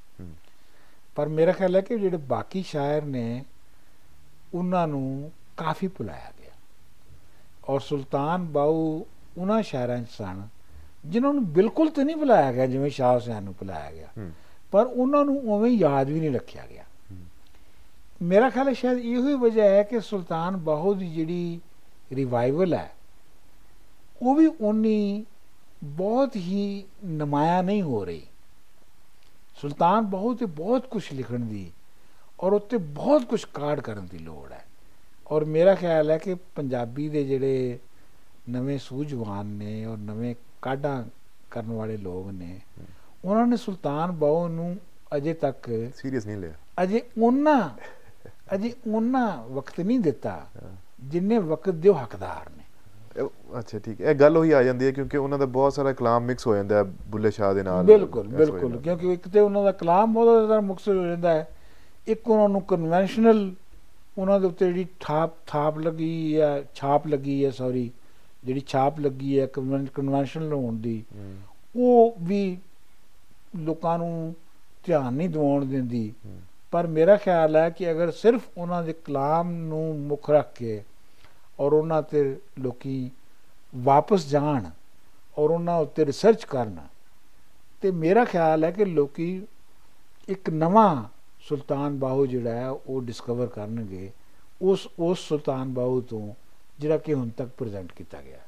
ਪਰ ਮੇਰਾ ਖਿਆਲ ਹੈ ਕਿ ਜਿਹੜੇ ਬਾਕੀ ਸ਼ਾਇਰ ਨੇ ਉਹਨਾਂ ਨੂੰ ਕਾਫੀ ਭੁਲਾਇਆ ਗਿਆ। ਔਰ ਸੁਲਤਾਨ ਬਾਊ ਉਹਨਾਂ ਸ਼ਾਇਰਾਂ ਚ ਸਨ ਜਿਨ੍ਹਾਂ ਨੂੰ ਬਿਲਕੁਲ ਤੇ ਨਹੀਂ ਭੁਲਾਇਆ ਗਿਆ ਜਿਵੇਂ ਸ਼ਾਹ ਹੁਸੈਨ ਨੂੰ ਭੁਲਾਇਆ ਗਿਆ। ਪਰ ਉਹਨਾਂ ਨੂੰ ਉਵੇਂ ਯਾਦ ਵੀ ਨਹੀਂ ਰੱਖਿਆ ਗਿਆ। ਮੇਰਾ ਖਿਆਲ ਹੈ ਸ਼ਾਇਦ ਇਹੋ ਹੀ ਵਜ੍ਹਾ ਹੈ ਕਿ ਸੁਲਤਾਨ ਬਾਹੂ ਦੀ ਜਿਹੜੀ ਰਿਵਾਈਵਲ ਹੈ ਉਹ ਵੀ ਉਨੀ ਬਹੁਤ ਹੀ ਨਮਾਇਆ ਨਹੀਂ ਹੋ ਰਹੀ ਸੁਲਤਾਨ ਬਾਹੂ ਤੇ ਬਹੁਤ ਕੁਝ ਲਿਖਣ ਦੀ ਔਰ ਉੱਤੇ ਬਹੁਤ ਕੁਝ ਕਾਰਡ ਕਰਨ ਦੀ ਲੋੜ ਹੈ ਔਰ ਮੇਰਾ ਖਿਆਲ ਹੈ ਕਿ ਪੰਜਾਬੀ ਦੇ ਜਿਹੜੇ ਨਵੇਂ ਸੂਝਵਾਨ ਨੇ ਔਰ ਨਵੇਂ ਕਾਢਾਂ ਕਰਨ ਵਾਲੇ ਲੋਕ ਨੇ ਉਹਨਾਂ ਨੇ ਸੁਲਤਾਨ ਬਾਹੂ ਨੂੰ ਅਜੇ ਤੱਕ
ਸੀਰੀਅਸ ਨਹੀਂ ਲਿਆ
ਅਜੇ ਉਹਨਾਂ ਅਜੇ ਉਹਨਾਂ ਵਕਤ ਨਹੀਂ ਦਿੱਤਾ। ਜਿੰਨੇ ਵਕਤ ਦੇ ਹੱਕਦਾਰ ਨੇ
ਅੱਛਾ ਠੀਕ ਹੈ। ਇਹ ਗੱਲ ਉਹੀ ਆ ਜਾਂਦੀ ਹੈ ਕਿਉਂਕਿ ਉਹਨਾਂ ਦਾ ਬਹੁਤ ਸਾਰਾ ਕਲਾਮ ਮਿਕਸ ਹੋ ਜਾਂਦਾ ਹੈ ਬੁੱਲੇ ਸ਼ਾਹ ਦੇ ਨਾਲ।
ਬਿਲਕੁਲ ਬਿਲਕੁਲ। ਕਿਉਂਕਿ ਇੱਕ ਤੇ ਉਹਨਾਂ ਦਾ ਕਲਾਮ ਬਹੁਤ ਜ਼ਿਆਦਾ ਮੁਕਸਰ ਹੋ ਜਾਂਦਾ ਹੈ। ਇੱਕ ਉਹਨਾਂ ਨੂੰ ਕਨਵੈਨਸ਼ਨਲ ਉਹਨਾਂ ਦੇ ਉੱਤੇ ਜਿਹੜੀ ਠਾਪ ਥਾਪ ਲੱਗੀ ਹੈ ਛਾਪ ਲੱਗੀ ਹੈ ਸੌਰੀ ਜਿਹੜੀ ਛਾਪ ਲੱਗੀ ਹੈ ਕਨਵੈਨਸ਼ਨਲ ਹੋਣ ਦੀ ਉਹ ਵੀ ਲੋਕਾਂ ਨੂੰ ਧਿਆਨ ਨਹੀਂ ਦਿਵਾਉਣ ਦਿੰਦੀ। ਪਰ ਮੇਰਾ ਖਿਆਲ ਹੈ ਕਿ ਅਗਰ ਸਿਰਫ ਉਹਨਾਂ ਦੇ ਕਲਾਮ ਨੂੰ ਮੁੱਖ ਰੱਖ ਕੇ ਔਰ ਉਹਨਾਂ ਤੇ ਲੋਕੀ ਵਾਪਸ ਜਾਣ ਔਰ ਉਹਨਾਂ ਉੱਤੇ ਰਿਸਰਚ ਕਰਨ। ਤੇ ਮੇਰਾ ਖਿਆਲ ਹੈ ਕਿ ਲੋਕੀ ਇੱਕ ਨਵਾਂ ਸੁਲਤਾਨ ਬਾਹੂ ਜਿਹੜਾ ਹੈ, ਉਹ ਡਿਸਕਵਰ ਕਰਨਗੇ। ਉਸ ਉਸ ਸੁਲਤਾਨ ਬਾਹੂ ਤੋਂ ਜਿਹੜਾ ਕਿ ਹੁਣ ਤੱਕ ਪ੍ਰੈਜ਼ੈਂਟ ਕੀਤਾ ਗਿਆ।